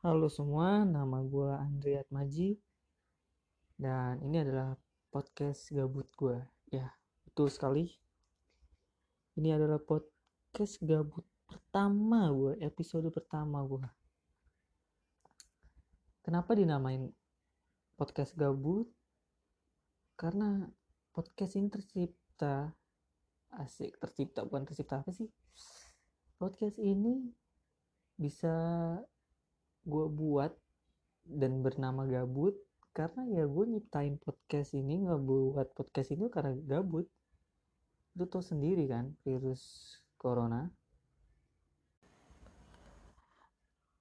Halo semua, nama gue Andriat Maji dan ini adalah podcast gabut gue. Ya, betul sekali. Ini adalah podcast gabut pertama gue, episode pertama gue. Kenapa dinamain podcast gabut? Karena podcast ini tercipta asik tercipta bukan tercipta apa sih? Podcast ini bisa gue buat dan bernama gabut karena ya gue nyiptain podcast ini nggak buat podcast ini karena gabut. Itu tau sendiri kan virus corona?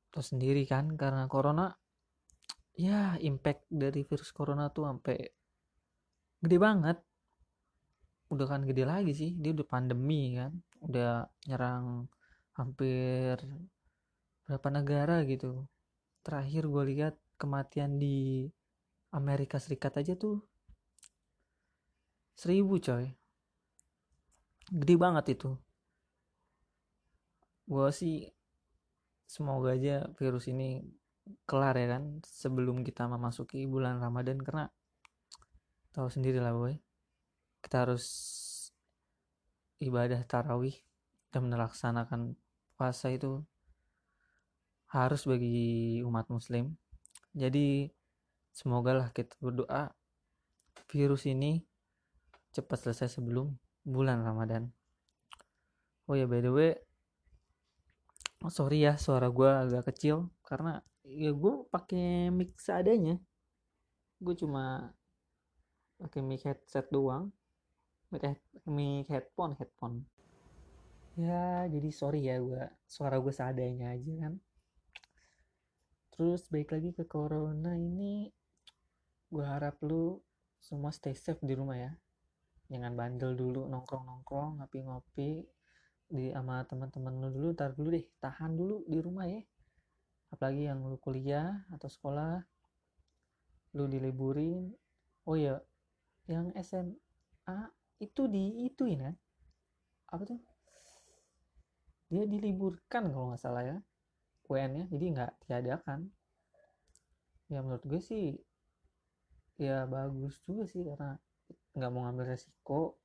Tau sendiri kan karena corona ya impact dari virus corona tuh sampai gede banget. Udah kan gede lagi sih dia udah pandemi kan udah nyerang hampir berapa negara gitu. Terakhir gue lihat kematian di Amerika Serikat aja tuh seribu coy. Gede banget itu. Gue sih semoga aja virus ini kelar ya kan sebelum kita memasuki bulan Ramadan karena tahu sendiri lah boy. Kita harus ibadah tarawih dan melaksanakan puasa itu harus bagi umat muslim. Jadi semoga lah kita berdoa virus ini cepat selesai sebelum bulan Ramadan. Oh ya by the way oh, sorry ya suara gue agak kecil karena ya gue pakai mic seadanya. Gue cuma pakai mic headset doang. Mic, mic headphone headphone. Ya jadi sorry ya gue suara gue seadanya aja kan terus baik lagi ke corona ini gue harap lu semua stay safe di rumah ya. Jangan bandel dulu nongkrong nongkrong ngopi ngopi di sama teman-teman lu dulu tar dulu deh tahan dulu di rumah ya. Apalagi yang lu kuliah atau sekolah lu diliburin. Oh ya yang SMA itu di itu ya apa tuh? Dia diliburkan kalau nggak salah ya UN-nya jadi nggak diadakan. Ya menurut gue sih ya bagus juga sih karena nggak mau ngambil resiko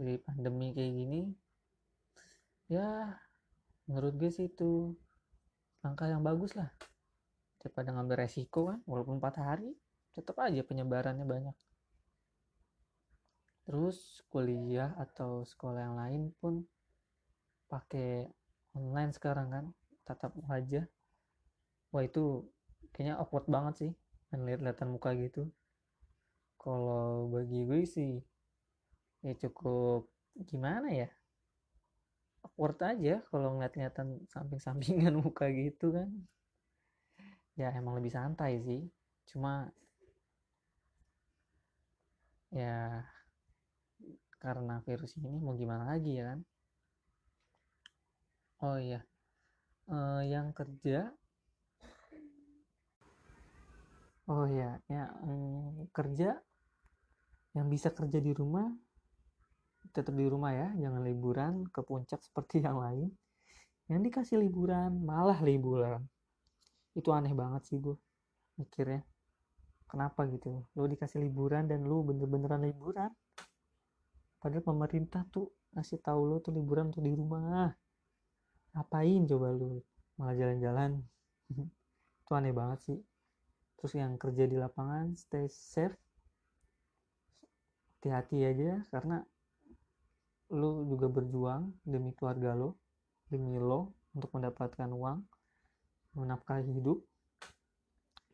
dari pandemi kayak gini. Ya menurut gue sih itu langkah yang bagus lah. Daripada ngambil resiko kan walaupun 4 hari tetap aja penyebarannya banyak. Terus kuliah atau sekolah yang lain pun pakai online sekarang kan tatap wajah wah itu kayaknya awkward banget sih ngeliat-lihatan muka gitu. Kalau bagi gue sih ya cukup gimana ya? Awkward aja kalau ngeliat-ngeliatan samping-sampingan muka gitu kan. Ya emang lebih santai sih. Cuma ya karena virus ini mau gimana lagi ya kan? Oh iya uh, yang kerja. Oh ya ya um, kerja. Yang bisa kerja di rumah tetap di rumah ya jangan liburan ke puncak seperti yang lain. Yang dikasih liburan malah liburan. Itu aneh banget sih gue mikirnya. Kenapa gitu? Lo dikasih liburan dan lo bener-beneran liburan? Padahal pemerintah tuh ngasih tahu lo tuh liburan tuh di rumah ngapain coba lu? Malah jalan-jalan. Itu aneh banget sih. Terus yang kerja di lapangan stay safe. Hati-hati aja karena lu juga berjuang demi keluarga lo demi lo untuk mendapatkan uang menafkahi hidup.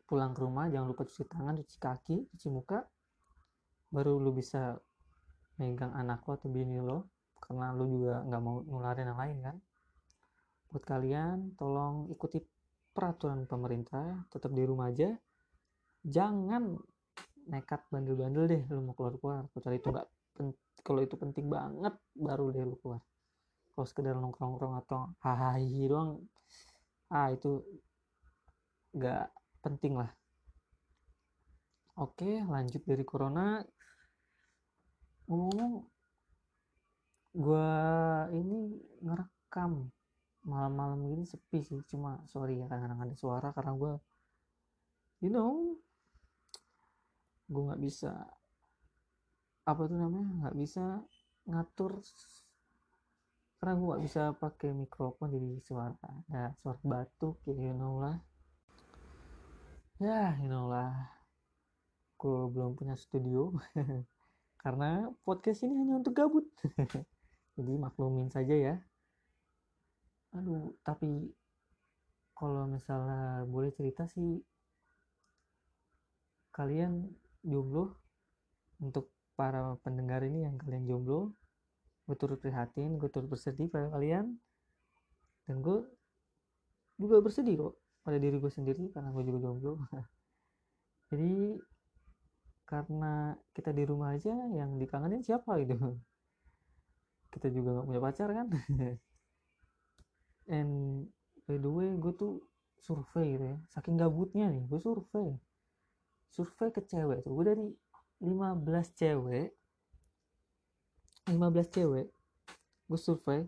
Pulang ke rumah jangan lupa cuci tangan cuci kaki cuci muka baru lu bisa megang anak lo atau bini lo karena lu juga nggak mau nularin yang lain kan buat kalian tolong ikuti peraturan pemerintah tetap di rumah aja. Jangan nekat bandel-bandel deh lu mau keluar-keluar. Kecuali itu nggak kalau itu penting banget baru deh lu keluar. Kalau sekedar nongkrong-nongkrong atau hahaha doang ah itu nggak penting lah. Oke lanjut dari corona. Ngomong-ngomong gue ini ngerekam malam-malam gini sepi sih. Cuma sorry ya kadang-kadang ada suara karena gue you know gue nggak bisa apa tuh namanya nggak bisa ngatur karena gue nggak bisa pakai mikrofon jadi suara ada suara batuk ya you know lah. Ya you know lah. Gue belum punya studio karena podcast ini hanya untuk gabut. Jadi maklumin saja ya aduh tapi kalau misalnya boleh cerita sih kalian jomblo untuk para pendengar ini yang kalian jomblo gue turut prihatin gue turut bersedih pada kalian dan gue juga bersedih kok pada diri gue sendiri karena gue juga jomblo. Jadi karena kita di rumah aja yang dikangenin siapa gitu? Kita juga gak punya pacar kan and by the way gue tuh survei gitu ya. Saking gabutnya nih gue survei. Survei ke cewek tuh. Gue dari 15 cewek 15 cewek gue survei.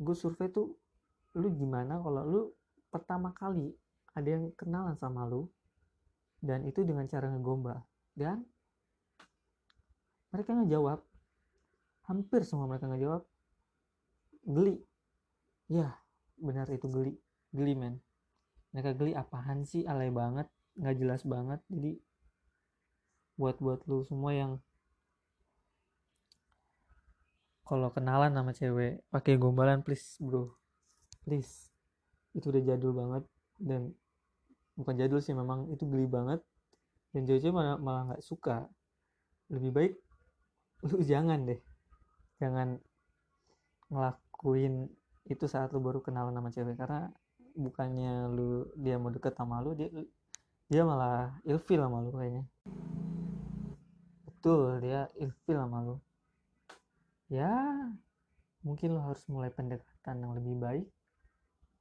Gue survei tuh lu gimana kalau lu pertama kali ada yang kenalan sama lu dan itu dengan cara ngegombal. Dan mereka ngejawab. Hampir semua mereka ngejawab. Geli ya benar itu geli. Geli men. Mereka geli apaan sih? Alay banget. Nggak jelas banget. Jadi buat buat lu semua yang kalau kenalan sama cewek pakai gombalan please bro. Please. Itu udah jadul banget. Dan bukan jadul sih memang itu geli banget. Dan cewek malah malah nggak suka. Lebih baik lu jangan deh. Jangan ngelakuin itu saat lu baru kenalan sama cewek karena bukannya lu dia mau deket sama lu dia dia malah ilfil sama lu kayaknya. Betul dia ilfil sama lu. Ya mungkin lu harus mulai pendekatan yang lebih baik.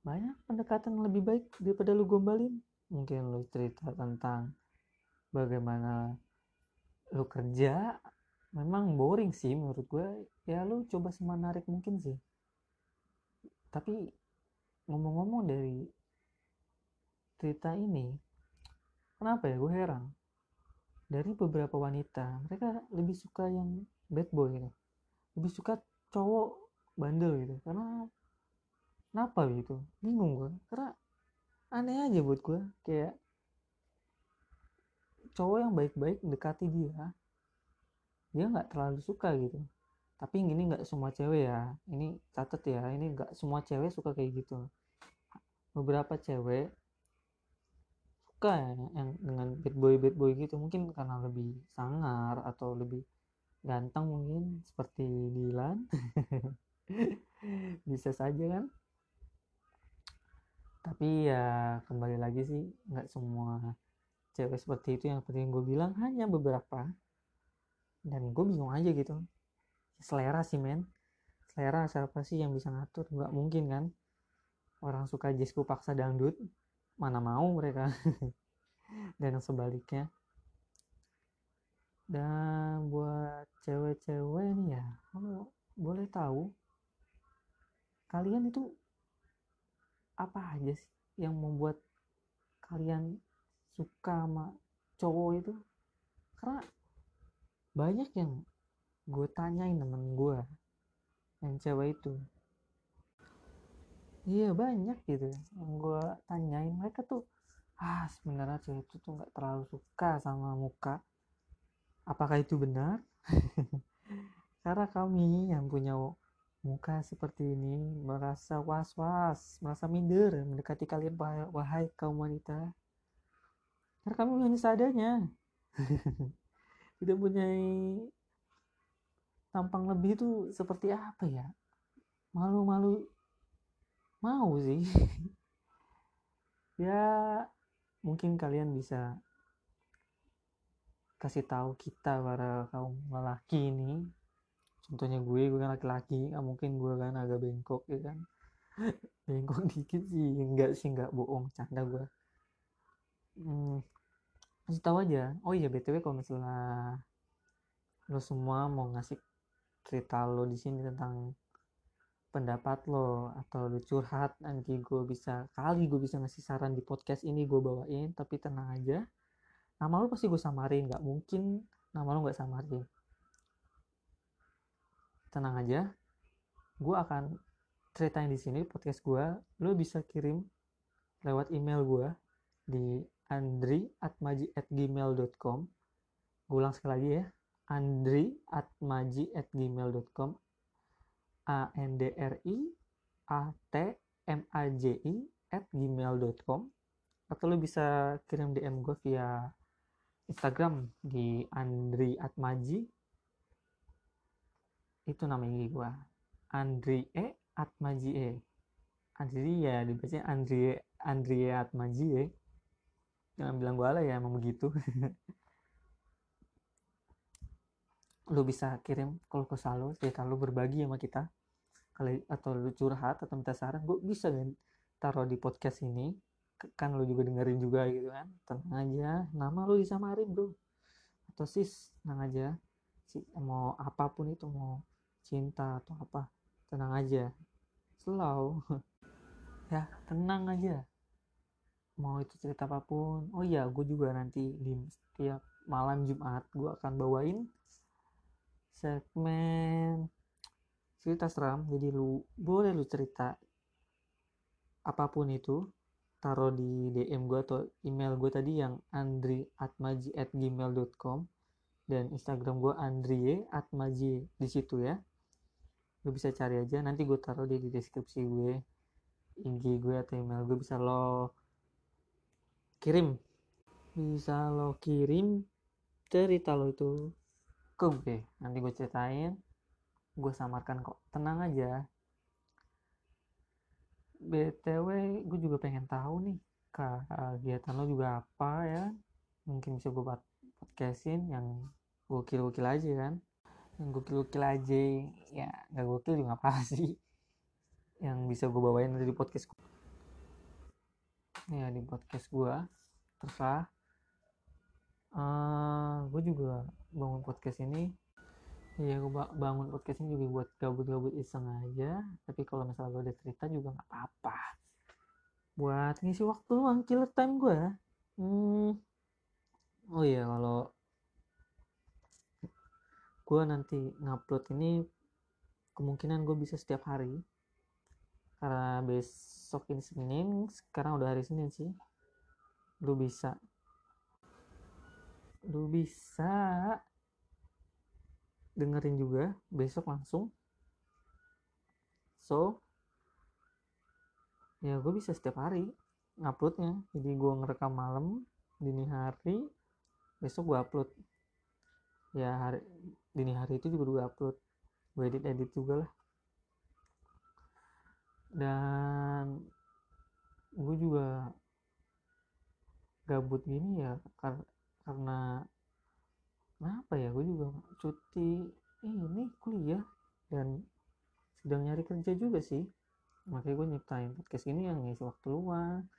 Banyak pendekatan yang lebih baik daripada lu gombalin. Mungkin lu cerita tentang bagaimana lu kerja. Memang boring sih menurut gue ya lu coba semenarik mungkin sih tapi ngomong-ngomong dari cerita ini kenapa ya? Gue heran. Dari beberapa wanita mereka lebih suka yang bad boy gitu. Lebih suka cowok bandel gitu. Karena kenapa gitu? Bingung gue karena aneh aja buat gue kayak cowok yang baik-baik dekati dia dia nggak terlalu suka gitu tapi ini nggak semua cewek ya. Ini catet ya ini nggak semua cewek suka kayak gitu. Beberapa cewek suka ya yang dengan bad boy bad boy gitu. Mungkin karena lebih sangar atau lebih ganteng mungkin seperti Dilan. Bisa saja kan? Tapi ya kembali lagi sih nggak semua cewek seperti itu. Yang yang gue bilang hanya beberapa. Dan gue bingung aja gitu selera sih men. Selera siapa sih yang bisa ngatur? Nggak mungkin kan? Orang suka jazzku paksa dangdut mana mau mereka. Dan sebaliknya. Dan buat cewek-cewek nih ya kalau boleh tahu kalian itu apa aja sih yang membuat kalian suka sama cowok itu? Karena banyak yang gue tanyain temen gue yang cewek itu iya banyak gitu yang gue tanyain mereka tuh ah sebenarnya cewek itu tuh nggak terlalu suka sama muka apakah itu benar karena kami yang punya muka seperti ini merasa was-was, merasa minder mendekati kalian wahai kaum wanita. Karena kami hanya seadanya. Tidak punya tampang lebih itu seperti apa ya? Malu-malu mau sih. ya mungkin kalian bisa kasih tahu kita para kaum lelaki ini contohnya gue gue kan laki-laki nggak mungkin gue kan agak bengkok ya kan bengkok dikit sih enggak sih enggak bohong canda gue hmm, kasih tahu aja oh iya btw kalau misalnya lo semua mau ngasih cerita lo di sini tentang pendapat lo atau lo curhat nanti gue bisa kali gue bisa ngasih saran di podcast ini gue bawain tapi tenang aja. Nama lo pasti gue samarin nggak mungkin nama lo nggak samarin. Tenang aja gue akan ceritain di sini podcast gue lo bisa kirim lewat email gue di andri@maji@gmail.com gue ulang sekali lagi ya andri@maji@gmail.com a n d r i a t m a j i at gmail.com atau lo bisa kirim DM gue via Instagram di Andri Atmaji itu nama IG gue Andri E Atmaji E. Andri ya dibaca Andri Andri Atmaji E. Jangan bilang gue lah ya emang begitu lu bisa kirim kalau ke lo cerita lu berbagi sama kita. Kali atau lu curhat atau minta saran gue bisa kan taruh di podcast ini. Kan lu juga dengerin juga gitu kan? Tenang aja. Nama lu disamarin bro. Atau sis tenang aja. Si mau apa pun itu mau cinta atau apa tenang aja. Slow ya tenang aja. Mau itu cerita apa pun. Oh iya gue juga nanti di setiap malam Jumat gue akan bawain segmen cerita seram jadi lu boleh lu cerita apa pun itu taruh di DM gue atau email gue tadi yang andri at dan Instagram gue andrie atmaji di situ ya. Lu bisa cari aja nanti gue taruh di, di deskripsi gue IG gue atau email gue bisa lo kirim. Bisa lo kirim cerita lo itu ke gue nanti gue ceritain gue samarkan kok. Tenang aja. Btw gue juga pengen tahu nih kegiatan lo juga apa ya? Mungkin bisa gue podcastin yang gokil-gokil aja kan? Yang gokil-gokil aja ya nggak gokil juga apa sih. Yang bisa gue bawain di podcast gue ya di podcast gue terserah uh, gue juga bangun podcast ini. Ya gue bangun podcast ini juga buat gabut-gabut iseng aja. Tapi kalau misalnya gue ada cerita juga nggak apa-apa. Buat ngisi waktu luang killer time gue hmm. oh iya kalau gue nanti ngupload ini kemungkinan gue bisa setiap hari. Karena besok ini Senin sekarang udah hari Senin sih. Lu bisa lu bisa dengerin juga besok langsung. So ya gue bisa setiap hari nguploadnya. Jadi gue ngerekam malam dini hari besok gue upload. Ya hari dini hari itu juga gue upload. Gue edit edit juga lah. Dan gue juga gabut gini ya karena karena apa ya gue juga cuti ini kuliah dan sedang nyari kerja juga sih. Makanya gue nyiptain podcast ini yang ngisi waktu luang.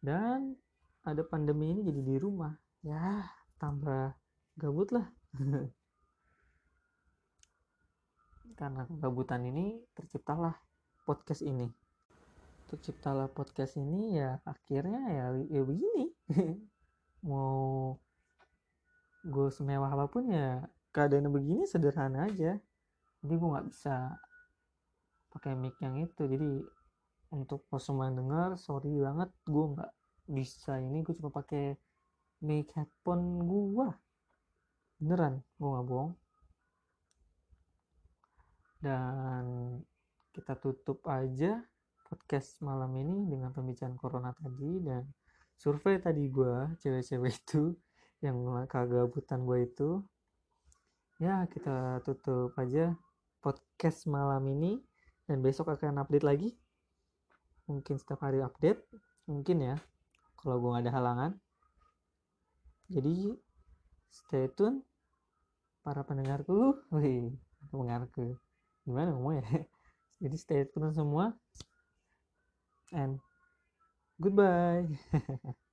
Dan ada pandemi ini jadi di rumah. Ya tambah gabut lah. Karena kegabutan ini terciptalah podcast ini. Terciptalah podcast ini ya akhirnya ya ya begini. Mau gue semewah apa pun ya keadaan begini sederhana aja. Jadi gue nggak bisa pakai mic yang itu. Jadi untuk pas semua yang dengar sorry banget gue nggak bisa ini. Gue cuma pakai mic headphone gue beneran gue nggak bohong. Dan kita tutup aja podcast malam ini dengan pembicaraan corona tadi dan survei tadi gue cewek-cewek itu yang kagabutan gue itu ya kita tutup aja podcast malam ini. Dan besok akan update lagi. Mungkin setiap hari update mungkin ya kalau gue gak ada halangan. Jadi stay tune para pendengarku. Wih pendengarku. Gimana ngomongnya jadi stay tune semua. And goodbye